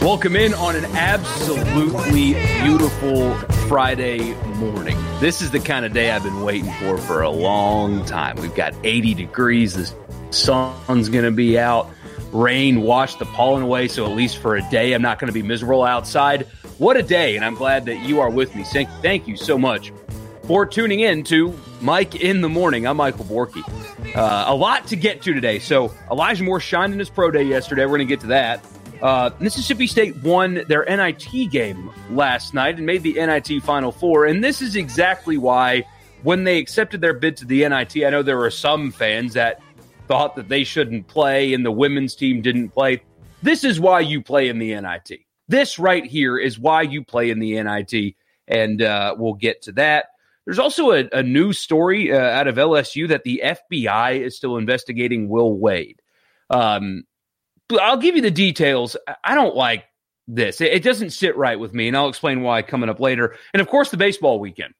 Welcome in on an absolutely beautiful Friday morning. This is the kind of day I've been waiting for for a long time. We've got 80 degrees. The sun's going to be out. Rain washed the pollen away, so at least for a day, I'm not going to be miserable outside. What a day, and I'm glad that you are with me. Thank, you so much for tuning in to Mike in the Morning. I'm Michael Borky. Uh, a lot to get to today. So Elijah Moore shined in his pro day yesterday. We're going to get to that. Uh, Mississippi State won their NIT game last night and made the NIT Final Four. And this is exactly why, when they accepted their bid to the NIT, I know there were some fans that thought that they shouldn't play and the women's team didn't play. This is why you play in the NIT. This right here is why you play in the NIT. And uh, we'll get to that. There's also a, a news story uh, out of LSU that the FBI is still investigating Will Wade. Um, I'll give you the details. I don't like this. It doesn't sit right with me, and I'll explain why coming up later. And of course, the baseball weekend.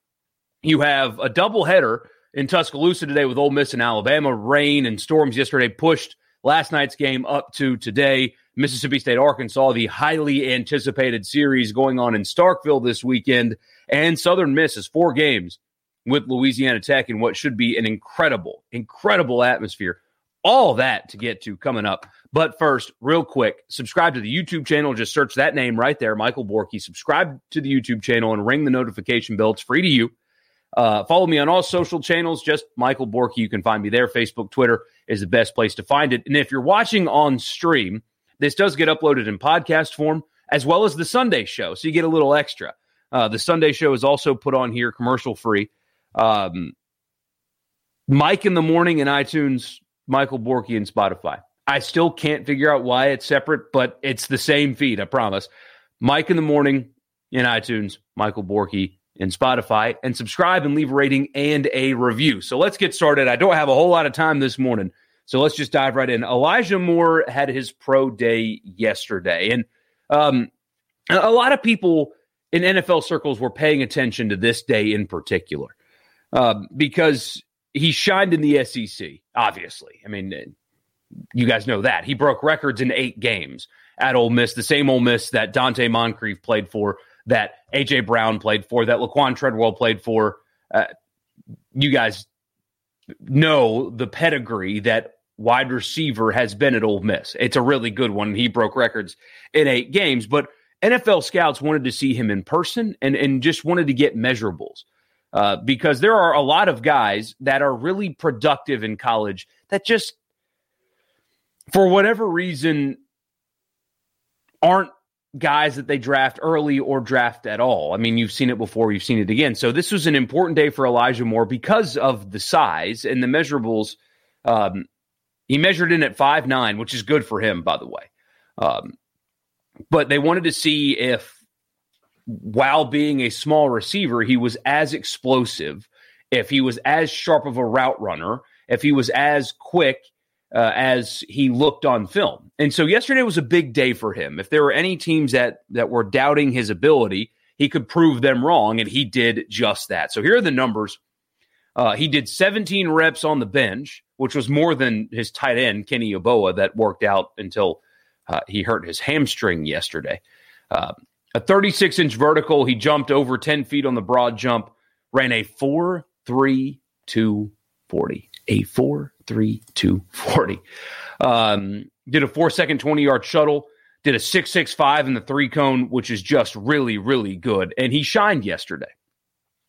You have a doubleheader in Tuscaloosa today with Ole Miss and Alabama. Rain and storms yesterday pushed last night's game up to today. Mississippi State, Arkansas, the highly anticipated series going on in Starkville this weekend. And Southern Miss is four games with Louisiana Tech in what should be an incredible, incredible atmosphere. All that to get to coming up. But first, real quick, subscribe to the YouTube channel. Just search that name right there, Michael Borky. Subscribe to the YouTube channel and ring the notification bell. It's free to you. Uh, follow me on all social channels, just Michael Borky. You can find me there. Facebook, Twitter is the best place to find it. And if you're watching on stream, this does get uploaded in podcast form as well as the Sunday show. So you get a little extra. Uh, the Sunday show is also put on here commercial free. Um, Mike in the morning in iTunes, Michael Borky and Spotify. I still can't figure out why it's separate, but it's the same feed, I promise. Mike in the morning in iTunes, Michael Borky in Spotify, and subscribe and leave a rating and a review. So let's get started. I don't have a whole lot of time this morning, so let's just dive right in. Elijah Moore had his pro day yesterday, and um, a lot of people in NFL circles were paying attention to this day in particular uh, because he shined in the SEC, obviously. I mean, you guys know that. He broke records in eight games at Ole Miss, the same Ole Miss that Donte Moncrief played for, that A.J. Brown played for, that Laquan Treadwell played for. Uh, you guys know the pedigree that wide receiver has been at Ole Miss. It's a really good one. He broke records in eight games, but NFL scouts wanted to see him in person and, and just wanted to get measurables. Uh, because there are a lot of guys that are really productive in college that just for whatever reason, aren't guys that they draft early or draft at all. I mean, you've seen it before, you've seen it again. So this was an important day for Elijah Moore because of the size and the measurables. Um, he measured in at five nine, which is good for him, by the way. Um, but they wanted to see if, while being a small receiver, he was as explosive, if he was as sharp of a route runner, if he was as quick uh, as he looked on film. And so yesterday was a big day for him. If there were any teams that that were doubting his ability, he could prove them wrong, and he did just that. So here are the numbers. Uh, he did 17 reps on the bench, which was more than his tight end Kenny Yeboah that worked out until uh, he hurt his hamstring yesterday. A 36 inch vertical, he jumped over 10 feet on the broad jump, ran a 4 3 2 40. A 4 three two forty. Um, did a four second twenty yard shuttle. Did a six six five in the three cone, which is just really really good. And he shined yesterday.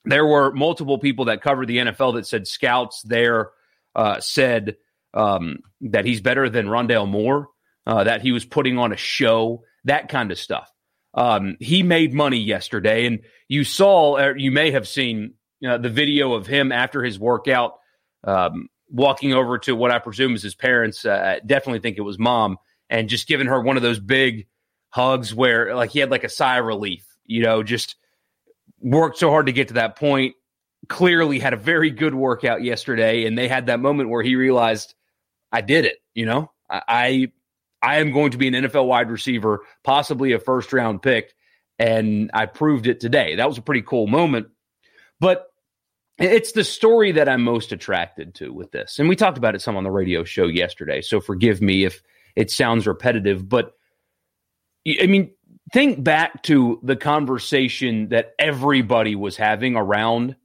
There were multiple people that covered the NFL that said scouts there uh, said um, that he's better than Rondale Moore, uh, that he was putting on a show, that kind of stuff. Um, he made money yesterday, and you saw, you may have seen uh, the video of him after his workout, um, walking over to what I presume is his parents. Uh, definitely think it was mom, and just giving her one of those big hugs where like he had like a sigh of relief. You know, just worked so hard to get to that point. Clearly had a very good workout yesterday, and they had that moment where he realized, I did it. You know, I I am going to be an NFL wide receiver, possibly a first round pick, and I proved it today. That was a pretty cool moment. But it's the story that I'm most attracted to with this. And we talked about it some on the radio show yesterday. So forgive me if it sounds repetitive, but I mean, think back to the conversation that everybody was having around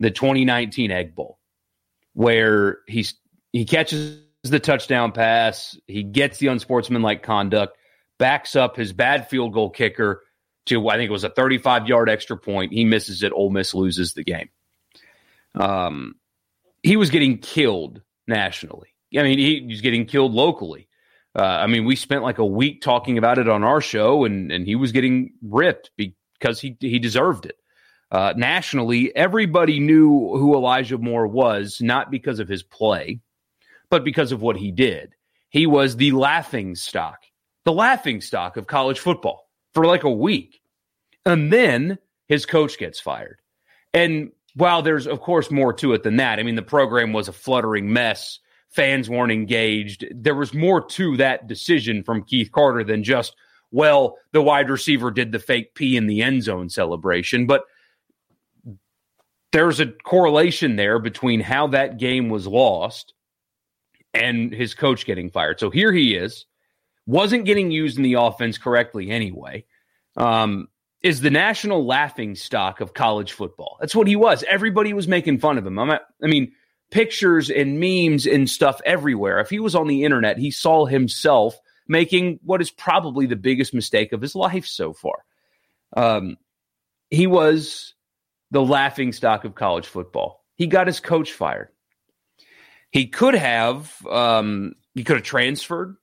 the 2019 Egg Bowl, where he's he catches the touchdown pass, he gets the unsportsmanlike conduct, backs up his bad field goal kicker to I think it was a 35 yard extra point. He misses it. Ole Miss loses the game. Um, he was getting killed nationally. I mean, he, was getting killed locally. Uh, I mean, we spent like a week talking about it on our show, and and he was getting ripped because he he deserved it. Uh, nationally, everybody knew who Elijah Moore was, not because of his play, but because of what he did. He was the laughing stock, the laughing stock of college football for like a week. And then his coach gets fired. And while there's, of course, more to it than that, I mean, the program was a fluttering mess. Fans weren't engaged. There was more to that decision from Keith Carter than just, well, the wide receiver did the fake pee in the end zone celebration. But there's a correlation there between how that game was lost and his coach getting fired. So here he is, wasn't getting used in the offense correctly anyway. Um, is the national laughing stock of college football. That's what he was. Everybody was making fun of him. At, i mean, pictures and memes and stuff everywhere. If he was on the internet, he saw himself making what is probably the biggest mistake of his life so far. Um, he was the laughing stock of college football. He got his coach fired. He could have um, he could have transferred.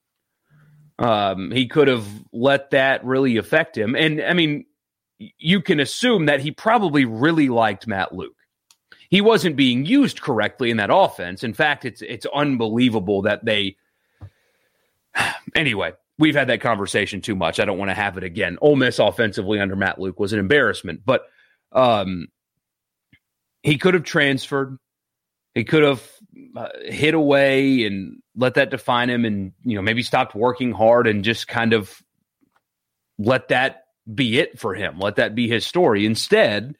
Um, he could have let that really affect him. And I mean, you can assume that he probably really liked Matt Luke. He wasn't being used correctly in that offense. In fact, it's it's unbelievable that they. Anyway, we've had that conversation too much. I don't want to have it again. Ole Miss offensively under Matt Luke was an embarrassment, but um, he could have transferred. He could have uh, hid away and let that define him, and you know maybe stopped working hard and just kind of let that be it for him. Let that be his story. Instead,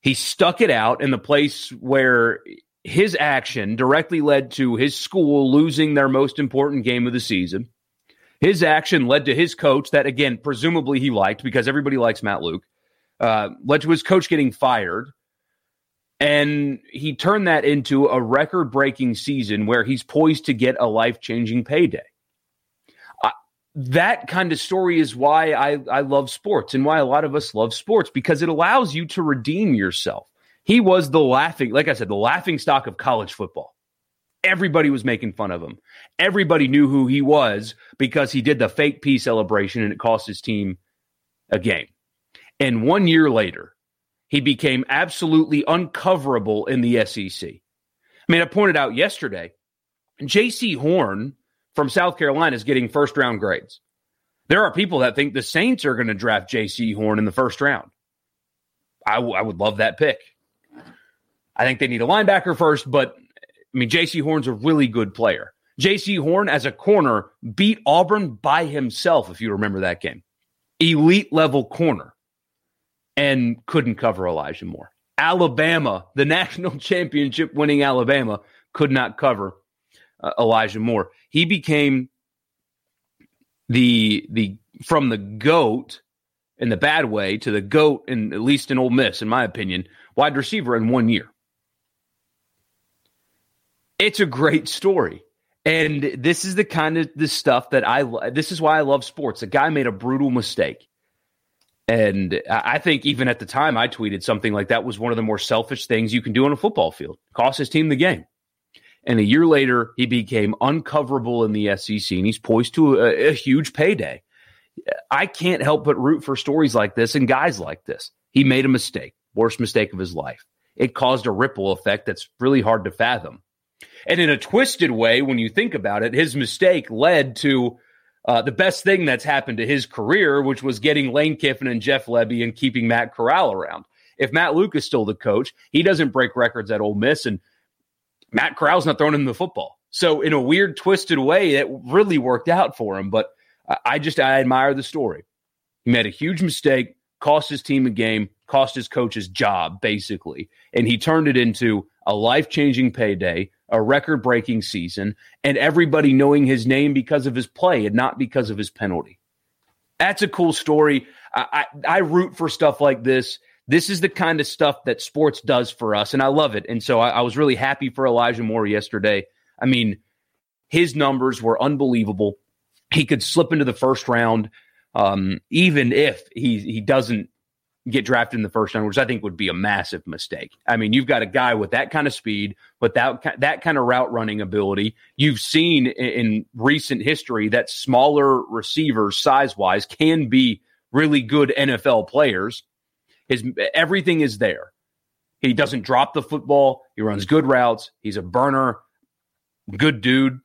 he stuck it out in the place where his action directly led to his school losing their most important game of the season. His action led to his coach, that again, presumably he liked because everybody likes Matt Luke, uh, led to his coach getting fired. And he turned that into a record breaking season where he's poised to get a life changing payday that kind of story is why I, I love sports and why a lot of us love sports because it allows you to redeem yourself. He was the laughing, like I said, the laughing stock of college football. Everybody was making fun of him. Everybody knew who he was because he did the fake pee celebration and it cost his team a game. And one year later, he became absolutely uncoverable in the SEC. I mean, I pointed out yesterday, Jaycee Horn from South Carolina is getting first round grades. There are people that think the Saints are going to draft Jaycee Horn in the first round. I, w- I would love that pick. I think they need a linebacker first, but I mean, Jaycee Horn's a really good player. Jaycee Horn, as a corner, beat Auburn by himself, if you remember that game. Elite level corner and couldn't cover Elijah Moore. Alabama, the national championship winning Alabama, could not cover uh, Elijah Moore. He became the the from the goat in the bad way to the goat in at least in Ole Miss, in my opinion, wide receiver in one year. It's a great story. And this is the kind of the stuff that I this is why I love sports. A guy made a brutal mistake. And I think even at the time I tweeted something like that was one of the more selfish things you can do on a football field. Cost his team the game. And a year later, he became uncoverable in the SEC, and he's poised to a, a huge payday. I can't help but root for stories like this and guys like this. He made a mistake, worst mistake of his life. it caused a ripple effect that's really hard to fathom. And in a twisted way, when you think about it, his mistake led to uh, the best thing that's happened to his career, which was getting Lane Kiffin and Jeff Lebby and keeping Matt Corral around. If Matt Luke is still the coach, he doesn't break records at Ole Miss, and Matt Corral's not throwing him the football. So, in a weird, twisted way, it really worked out for him. But I just I admire the story. He made a huge mistake, cost his team a game, cost his coach his job, basically, and he turned it into a life changing payday, a record breaking season, and everybody knowing his name because of his play and not because of his penalty. That's a cool story. I, I, I root for stuff like this. This is the kind of stuff that sports does for us, and I love it. And so I, I was really happy for Elijah Moore yesterday. I mean, his numbers were unbelievable. He could slip into the first round, um, even if he he doesn't get drafted in the first round, which I think would be a massive mistake. I mean, you've got a guy with that kind of speed, with that that kind of route running ability. You've seen in, in recent history that smaller receivers, size wise, can be really good NFL players. His everything is there. He doesn't drop the football. He runs good routes. He's a burner. Good dude.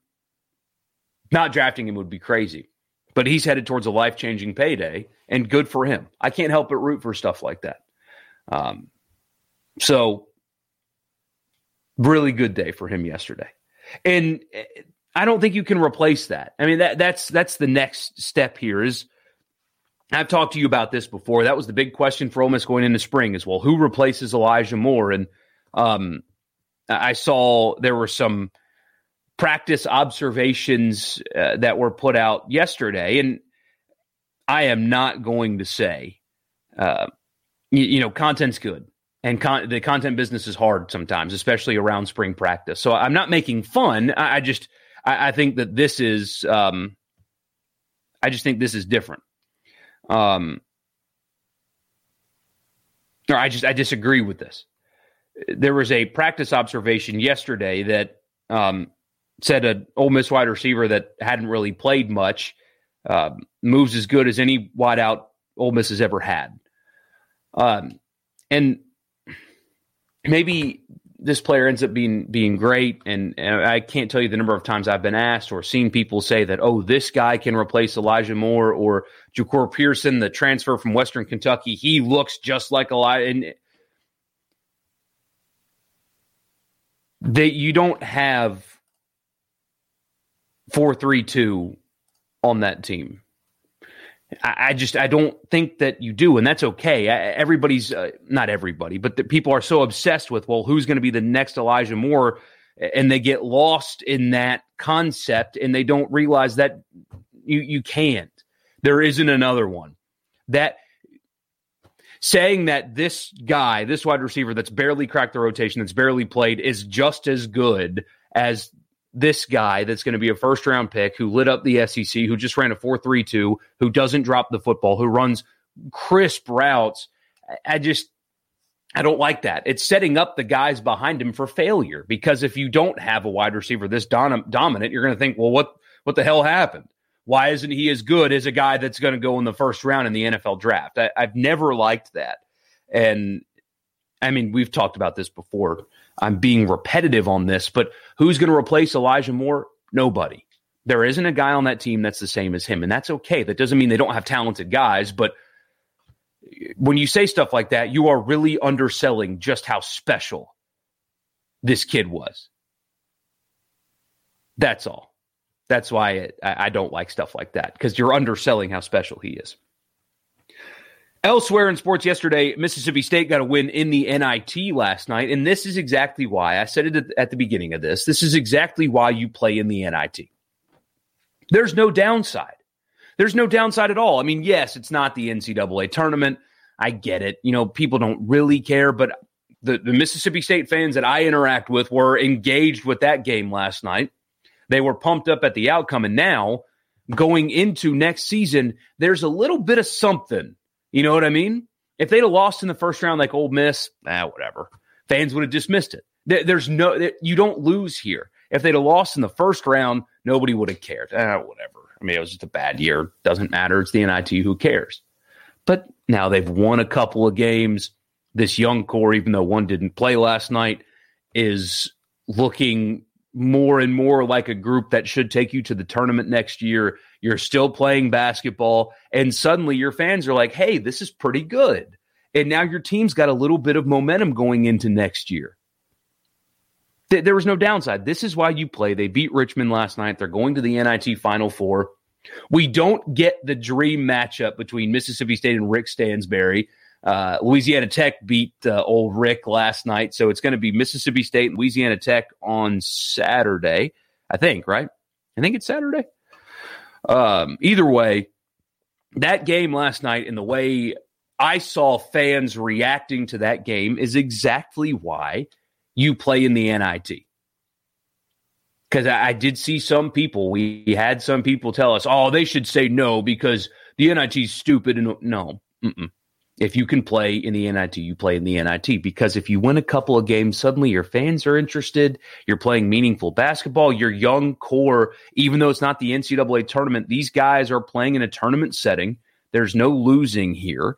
Not drafting him would be crazy but he's headed towards a life changing payday, and good for him. I can't help but root for stuff like that. Um, so, really good day for him yesterday, and eh, I don't think you can replace that. I mean that that's that's the next step here. Is I've talked to you about this before. That was the big question for Ole Miss going into spring as well. Who replaces Elijah Moore? And um, I saw there were some practice observations uh, that were put out yesterday. And I am not going to say, uh, you, you, know, content's good. And con- the content business is hard sometimes, especially around spring practice. So I'm not making fun. I, I just, I, I, think that this is, um, I just think this is different. Um, or I just, I disagree with this. There was a practice observation yesterday that um, said an Ole Miss wide receiver that hadn't really played much uh, moves as good as any wideout Ole Miss has ever had. Um, and maybe this player ends up being being great, and, and, I can't tell you the number of times I've been asked or seen people say that, oh, this guy can replace Elijah Moore or Jahcour Pearson, the transfer from Western Kentucky. He looks just like Elijah. And they, you don't have four three two on that team. I, I, just I don't think that you do, and that's okay. I, everybody's uh, not everybody, but the, people are so obsessed with well, who's going to be the next Elijah Moore, and they get lost in that concept, and they don't realize that you you can't. There isn't another one that saying that this guy, this wide receiver that's barely cracked the rotation, that's barely played, is just as good as this guy that's going to be a first round pick who lit up the SEC, who just ran a 4 3 2, who doesn't drop the football, who runs crisp routes. I just, I don't like that. It's setting up the guys behind him for failure because if you don't have a wide receiver this dom- dominant, you're going to think, well, what, what the hell happened? Why isn't he as good as a guy that's going to go in the first round in the NFL draft? I, I've never liked that. And I mean, we've talked about this before. I'm being repetitive on this, but who's going to replace Elijah Moore? Nobody. There isn't a guy on that team that's the same as him, and that's okay. That doesn't mean they don't have talented guys, but when you say stuff like that, you are really underselling just how special this kid was. That's all. That's why it, I, I don't like stuff like that because you're underselling how special he is. Elsewhere in sports yesterday, Mississippi State got a win in the NIT last night. And this is exactly why I said it at the beginning of this. This is exactly why you play in the NIT. There's no downside. There's no downside at all. I mean, yes, it's not the NCAA tournament. I get it. You know, people don't really care, but the, the Mississippi State fans that I interact with were engaged with that game last night. They were pumped up at the outcome. And now, going into next season, there's a little bit of something you know what I mean? If they'd have lost in the first round like Ole Miss, ah, whatever. Fans would have dismissed it. There's no, you don't lose here. If they'd have lost in the first round, nobody would have cared. Ah, whatever. I mean, it was just a bad year. Doesn't matter. It's the NIT. Who cares? But now they've won a couple of games. this young core, even though one didn't play last night, is looking more and more like a group that should take you to the tournament next year. You're still playing basketball, and suddenly your fans are like, hey, this is pretty good. And now your team's got a little bit of momentum going into next year. Th- there was no downside. This is why you play. They beat Richmond last night. They're going to the NIT Final Four. We don't get the dream matchup between Mississippi State and Rick Stansbury. Uh, Louisiana Tech beat uh, old Rick last night, so it's going to be Mississippi State and Louisiana Tech on Saturday. I think, right? I think it's Saturday. Um, either way, that game last night and the way I saw fans reacting to that game is exactly why you play in the NIT. Because I, I, did see some people, we had some people tell us, oh, they should say no because the NIT is stupid. And no, mm-mm. If you can play in the NIT, you play in the NIT. Because if you win a couple of games, suddenly your fans are interested. You're playing meaningful basketball. Your young core, even though it's not the NCAA tournament, these guys are playing in a tournament setting. There's no losing here.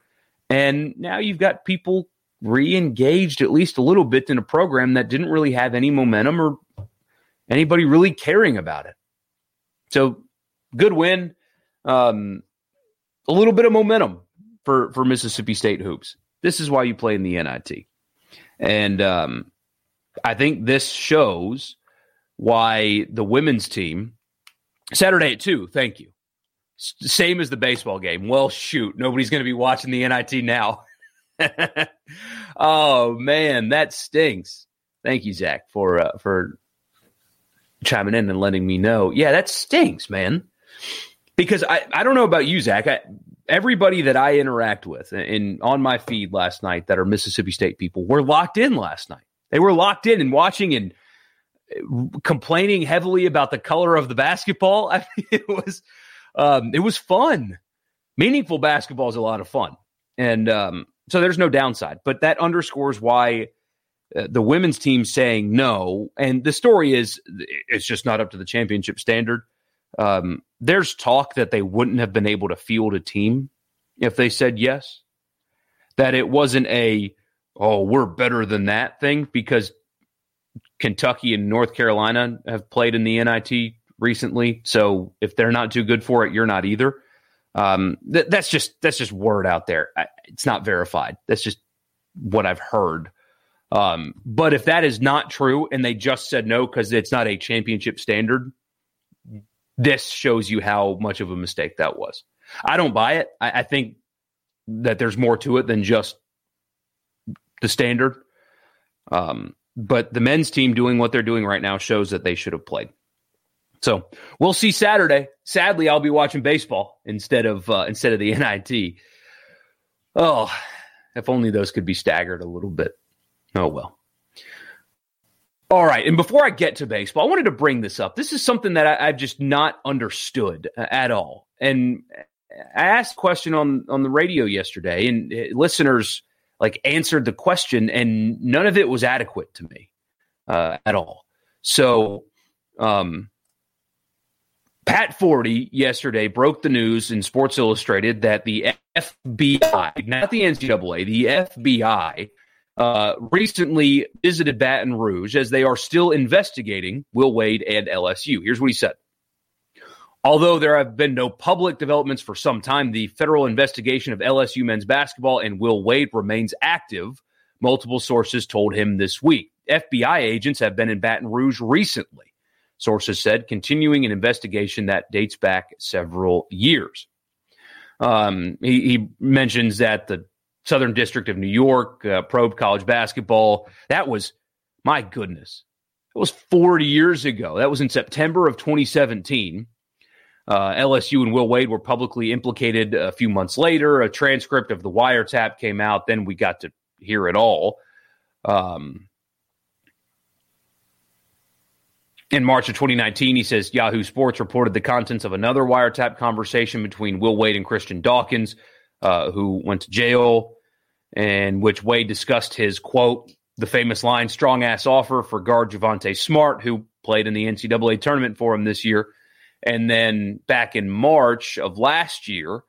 And now you've got people re-engaged at least a little bit in a program that didn't really have any momentum or anybody really caring about it. So good win. Um, a little bit of momentum for for Mississippi State hoops. This is why you play in the NIT, and um, I think this shows why the women's team Saturday at two. Thank you. Same as the baseball game. Well, shoot, nobody's going to be watching the NIT now. oh man, that stinks. Thank you, Zach, for uh, for chiming in and letting me know. Yeah, that stinks, man. Because I, I don't know about you, Zach. I, everybody that I interact with in on my feed last night that are Mississippi State people were locked in last night. They were locked in and watching and uh, complaining heavily about the color of the basketball. I mean, it was um, it was fun. Meaningful basketball is a lot of fun, and um, so there's no downside. But that underscores why uh, the women's team saying no, and the story is it's just not up to the championship standard. Um, there's talk that they wouldn't have been able to field a team if they said yes. That it wasn't a oh we're better than that thing because Kentucky and North Carolina have played in the NIT recently. So if they're not too good for it, you're not either. Um, th- that's just that's just word out there. I, it's not verified. That's just what I've heard. Um, but if that is not true and they just said no because it's not a championship standard, this shows you how much of a mistake that was. I don't buy it. I, I think that there's more to it than just the standard. Um, but the men's team doing what they're doing right now shows that they should have played. So we'll see Saturday. Sadly, I'll be watching baseball instead of uh, instead of the NIT. Oh, if only those could be staggered a little bit. Oh well. All right, and before I get to baseball, I wanted to bring this up. This is something that I, have just not understood uh, at all. And I asked a question on on the radio yesterday, and uh, listeners like answered the question, and none of it was adequate to me uh, at all. So, um, Pat Forde yesterday broke the news in Sports Illustrated that the FBI, not the NCAA, the FBI, uh, recently visited Baton Rouge as they are still investigating Will Wade and LSU. Here's what he said. Although there have been no public developments for some time, the federal investigation of LSU men's basketball and Will Wade remains active, multiple sources told him this week. FBI agents have been in Baton Rouge recently sources said, continuing an investigation that dates back several years. Um, he, he, mentions that the Southern District of New York uh, probed college basketball. That was, my goodness, it was 40 years ago. That was in September of 2017. Uh, LSU and Will Wade were publicly implicated a few months later. A transcript of the wiretap came out. Then we got to hear it all. Um, In March of 2019, he says Yahoo Sports reported the contents of another wiretap conversation between Will Wade and Christian Dawkins, uh, who went to jail, in which Wade discussed his quote, the famous line, strong ass offer for guard Javonte Smart, who played in the NCAA tournament for him this year. And then back in March of last year,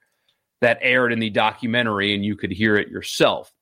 that aired in the documentary, and you could hear it yourself.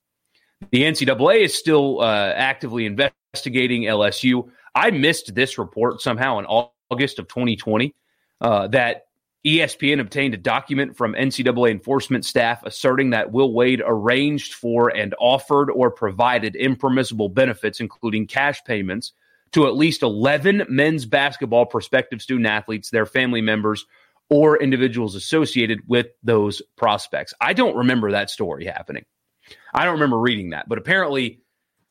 The NCAA is still uh, actively investigating LSU. I missed this report somehow in August of 2020 uh, that ESPN obtained a document from NCAA enforcement staff asserting that Will Wade arranged for and offered or provided impermissible benefits, including cash payments, to at least 11 men's basketball prospective student athletes, their family members, or individuals associated with those prospects. I don't remember that story happening. I don't remember reading that, but apparently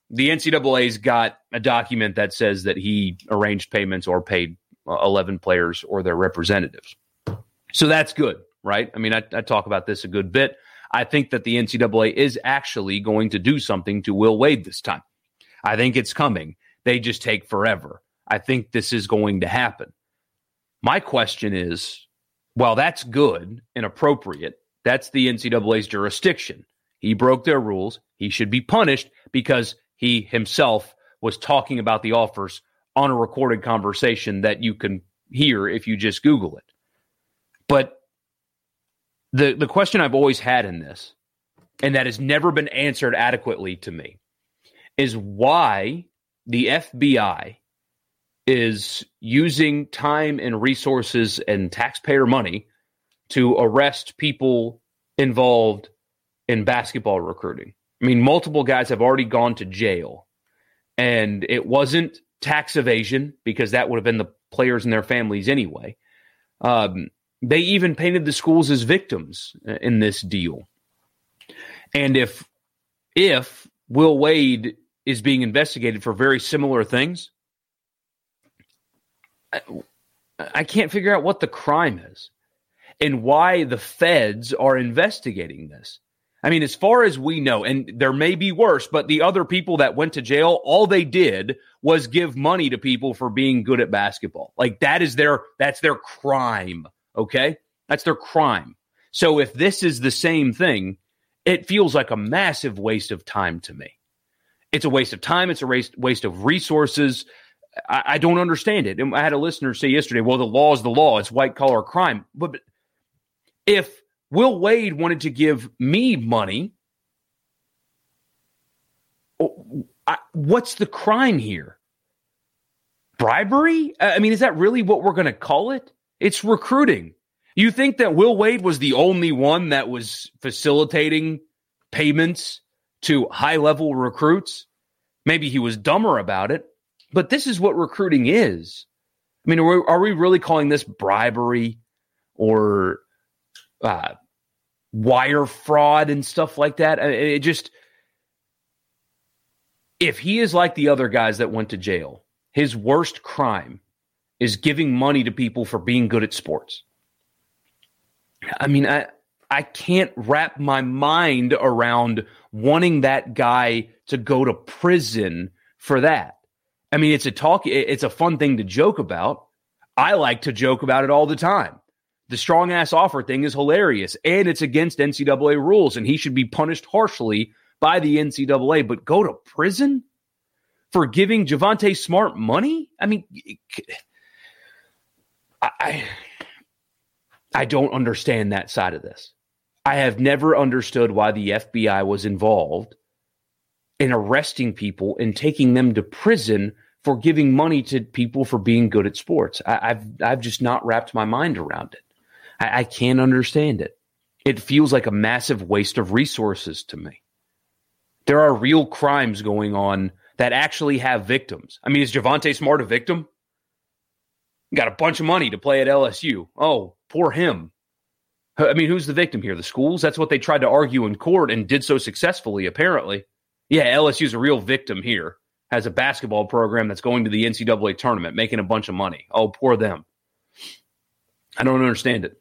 the NCAA's got a document that says that he arranged payments or paid uh, 11 players or their representatives. So that's good, right? I mean, I, I talk about this a good bit. I think that the NCAA is actually going to do something to Will Wade this time. I think it's coming. They just take forever. I think this is going to happen. My question is while that's good and appropriate, that's the NCAA's jurisdiction. He broke their rules. He should be punished because he himself was talking about the offers on a recorded conversation that you can hear if you just Google it. But the the question I've always had in this, and that has never been answered adequately to me, is why the FBI is using time and resources and taxpayer money to arrest people involved in basketball recruiting. I mean, multiple guys have already gone to jail, and it wasn't tax evasion because that would have been the players and their families anyway. Um, they even painted the schools as victims uh, in this deal. And if if Will Wade is being investigated for very similar things, I, I can't figure out what the crime is and why the feds are investigating this. I mean, as far as we know, and there may be worse, but the other people that went to jail, all they did was give money to people for being good at basketball. Like that is their that's their crime. Okay. That's their crime. So if this is the same thing, it feels like a massive waste of time to me. It's a waste of time. It's a waste, waste of resources. I, I don't understand it. And I had a listener say yesterday, well, the law is the law. It's white collar crime. But, but if Will Wade wanted to give me money. Oh, what's the crime here? Bribery? I mean, is that really what we're going to call it? It's recruiting. You think that Will Wade was the only one that was facilitating payments to high level recruits? Maybe he was dumber about it, but this is what recruiting is. I mean, are we, are we really calling this bribery or uh, wire fraud and stuff like that. It just, if he is like the other guys that went to jail, his worst crime is giving money to people for being good at sports. I mean, I, I can't wrap my mind around wanting that guy to go to prison for that. I mean, it's a talk, it's a fun thing to joke about. I like to joke about it all the time the strong ass offer thing is hilarious and it's against NCAA rules and he should be punished harshly by the NCAA. But go to prison for giving Javonte Smart money? I mean, I, I don't understand that side of this. I have never understood why the FBI was involved in arresting people and taking them to prison for giving money to people for being good at sports. I, have I've just not wrapped my mind around it. I, I can't understand it. It feels like a massive waste of resources to me. There are real crimes going on that actually have victims. I mean, is Javonte Smart a victim? Got a bunch of money to play at LSU. Oh, poor him. I mean, who's the victim here? The schools? That's what they tried to argue in court and did so successfully, apparently. Yeah, LSU's a real victim here. Has a basketball program that's going to the NCAA tournament, making a bunch of money. Oh, poor them. I don't understand it.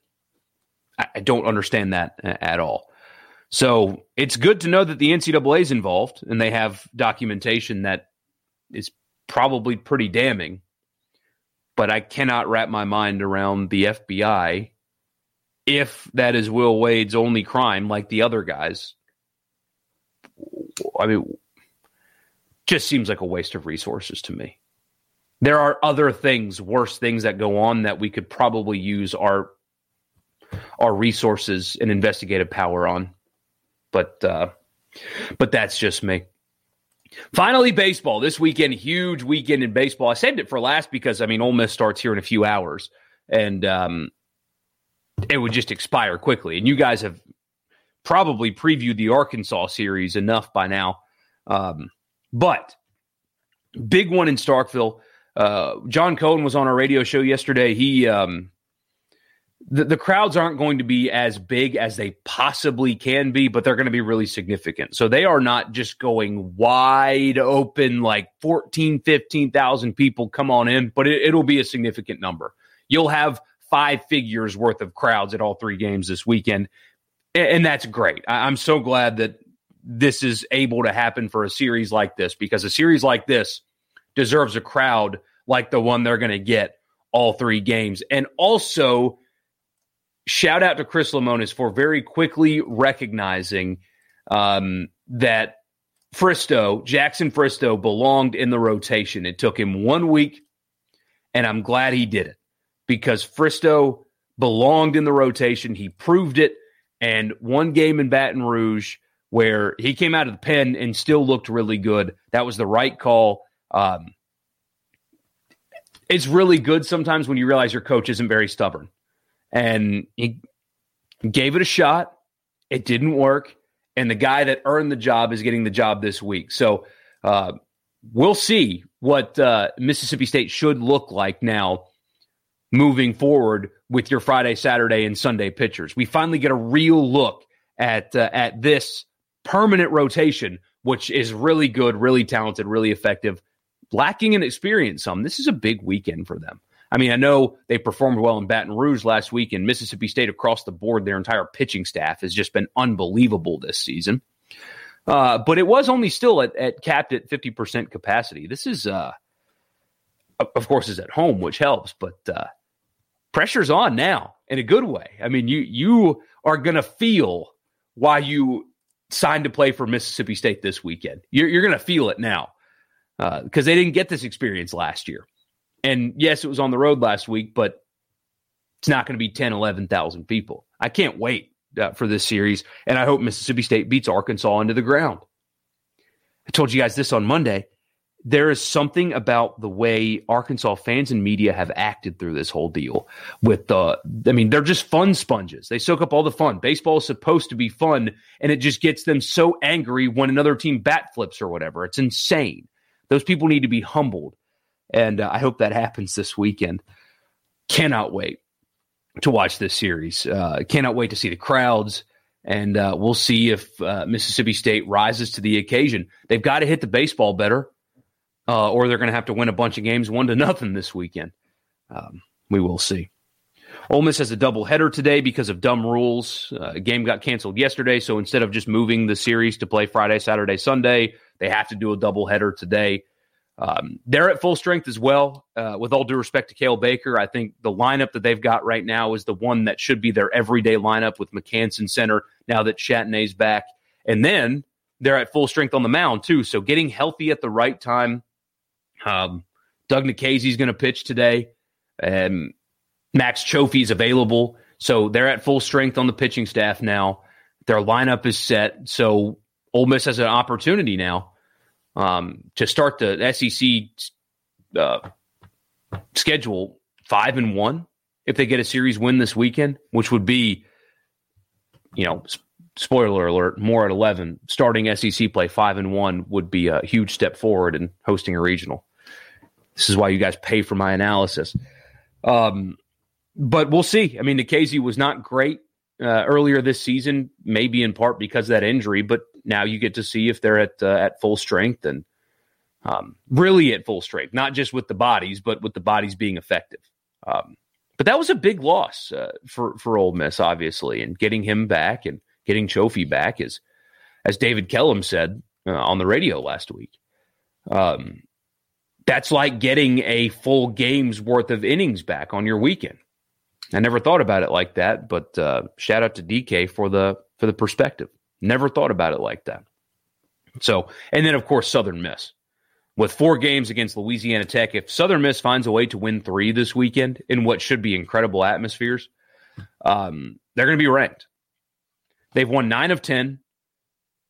I don't understand that uh, at all. So it's good to know that the NCAA is involved and they have documentation that is probably pretty damning. But I cannot wrap my mind around the FBI if that is Will Wade's only crime, like the other guys. I mean, just seems like a waste of resources to me. There are other things, worse things that go on that we could probably use our our resources and investigative power on. But uh, But that's just me. Finally, baseball this weekend, huge weekend in baseball. I saved it for last because I mean, Ole Miss starts here in a few hours, and um, it would just expire quickly. And you guys have probably previewed the Arkansas series enough by now, um, but big one in Starkville. Uh, John Cohen was on our radio show yesterday. He um, the, the crowds aren't going to be as big as they possibly can be, but they're going to be really significant. So they are not just going wide open, like 14, 15,000 people come on in, but it, it'll be a significant number. You'll have five figures worth of crowds at all three games this weekend. And, and that's great. I, I'm so glad that this is able to happen for a series like this because a series like this deserves a crowd like the one they're going to get all three games. And also, shout out to Chris Lemonis for very quickly recognizing um, that Fristoe, Jackson Fristoe, belonged in the rotation. It took him one week, and I'm glad he did it because Fristoe belonged in the rotation. He proved it. And one game in Baton Rouge where he came out of the pen and still looked really good. That was the right call. Um, it's really good sometimes when you realize your coach isn't very stubborn and he gave it a shot. It didn't work, and the guy that earned the job is getting the job this week. So uh, we'll see what uh, Mississippi State should look like now moving forward with your Friday, Saturday, and Sunday pitchers. We finally get a real look at uh, at this permanent rotation, which is really good, really talented, really effective. Lacking in experience, some. This is a big weekend for them. I mean, I know they performed well in Baton Rouge last week, and Mississippi State across the board, their entire pitching staff has just been unbelievable this season. Uh, but it was only still at, at capped at 50% capacity. This is, uh, of course, is at home, which helps, but uh, pressure's on now in a good way. I mean, you you are going to feel why you signed to play for Mississippi State this weekend. You're, you're going to feel it now because uh, they didn't get this experience last year. And yes, it was on the road last week, but it's not going to be 10, 11,000 people. I can't wait uh, for this series. And I hope Mississippi State beats Arkansas into the ground. I told you guys this on Monday. There is something about the way Arkansas fans and media have acted through this whole deal with the, I mean, they're just fun sponges. They soak up all the fun. Baseball is supposed to be fun, and it just gets them so angry when another team bat flips or whatever. It's insane. Those people need to be humbled and uh, I hope that happens this weekend. Cannot wait to watch this series. Uh, cannot wait to see the crowds, and uh, we'll see if uh, Mississippi State rises to the occasion. They've got to hit the baseball better, uh, or they're going to have to win a bunch of games one to nothing this weekend. Um, we will see. Ole Miss has a doubleheader today because of dumb rules. Uh, game got canceled yesterday, so instead of just moving the series to play Friday, Saturday, Sunday, they have to do a doubleheader today. Um, they're at full strength as well. Uh, with all due respect to Cael Baker, I think the lineup that they've got right now is the one that should be their everyday lineup with McCanson center now that Chatagnier's back. And then they're at full strength on the mound, too. So getting healthy at the right time. Um, Doug Nikhazy's going to pitch today. and Max Cioffi's available. So they're at full strength on the pitching staff now. Their lineup is set. So Ole Miss has an opportunity now um, to start the SEC uh, schedule five and one if they get a series win this weekend, which would be, you know, spoiler alert, more at eleven. Starting SEC play five and one would be a huge step forward in hosting a regional. This is why you guys pay for my analysis. Um, but we'll see. I mean, Nikhazy was not great uh, earlier this season, maybe in part because of that injury, but now you get to see if they're at uh, at full strength and um, really at full strength, not just with the bodies, but with the bodies being effective. Um, but that was a big loss uh, for for Ole Miss, obviously, and getting him back and getting Cioffi back is, as David Kellum said uh, on the radio last week. Um, that's like getting a full game's worth of innings back on your weekend. I never thought about it like that, but uh, shout out to DK for the for the perspective. Never thought about it like that. So, and then of course Southern Miss with four games against Louisiana Tech. If Southern Miss finds a way to win three this weekend in what should be incredible atmospheres, um, they're going to be ranked. They've won nine of ten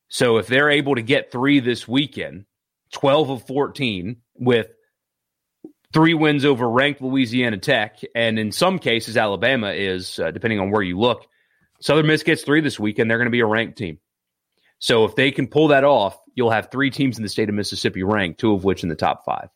So if they're able to get three this weekend, 12 of 14 with three wins over ranked Louisiana Tech, and in some cases, Alabama is, uh, depending on where you look, Southern Miss gets three this weekend, they're going to be a ranked team. So if they can pull that off, you'll have three teams in the state of Mississippi ranked, two of which in the top five.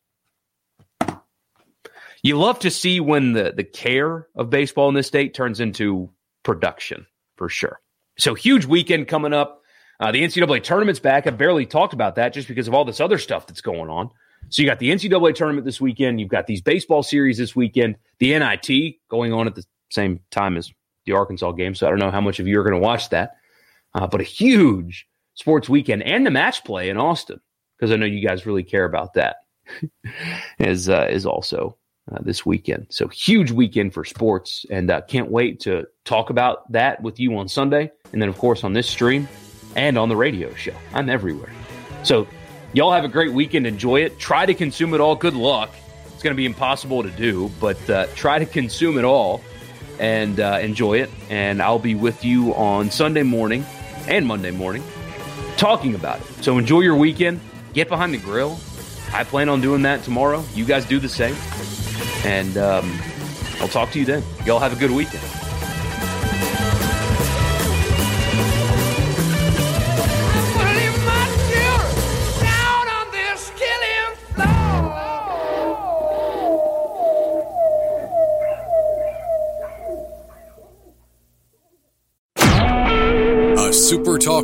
You love to see when the, the care of baseball in this state turns into production, for sure. So huge weekend coming up. Uh, the NCAA tournament's back. I barely talked about that just because of all this other stuff that's going on. So you got the NCAA tournament this weekend. You've got these baseball series this weekend. The NIT going on at the same time as the Arkansas game. So I don't know how much of you are going to watch that. Uh, but a huge sports weekend and the match play in Austin because I know you guys really care about that. is uh, is also uh, this weekend. So huge weekend for sports, and uh, can't wait to talk about that with you on Sunday, and then of course on this stream and on the radio show. I'm everywhere. So y'all have a great weekend. Enjoy it. Try to consume it all. Good luck. It's going to be impossible to do, but uh, try to consume it all and uh, enjoy it. And I'll be with you on Sunday morning and Monday morning talking about it. So enjoy your weekend. Get behind the grill. I plan on doing that tomorrow. You guys do the same. And um, I'll talk to you then. Y'all have a good weekend.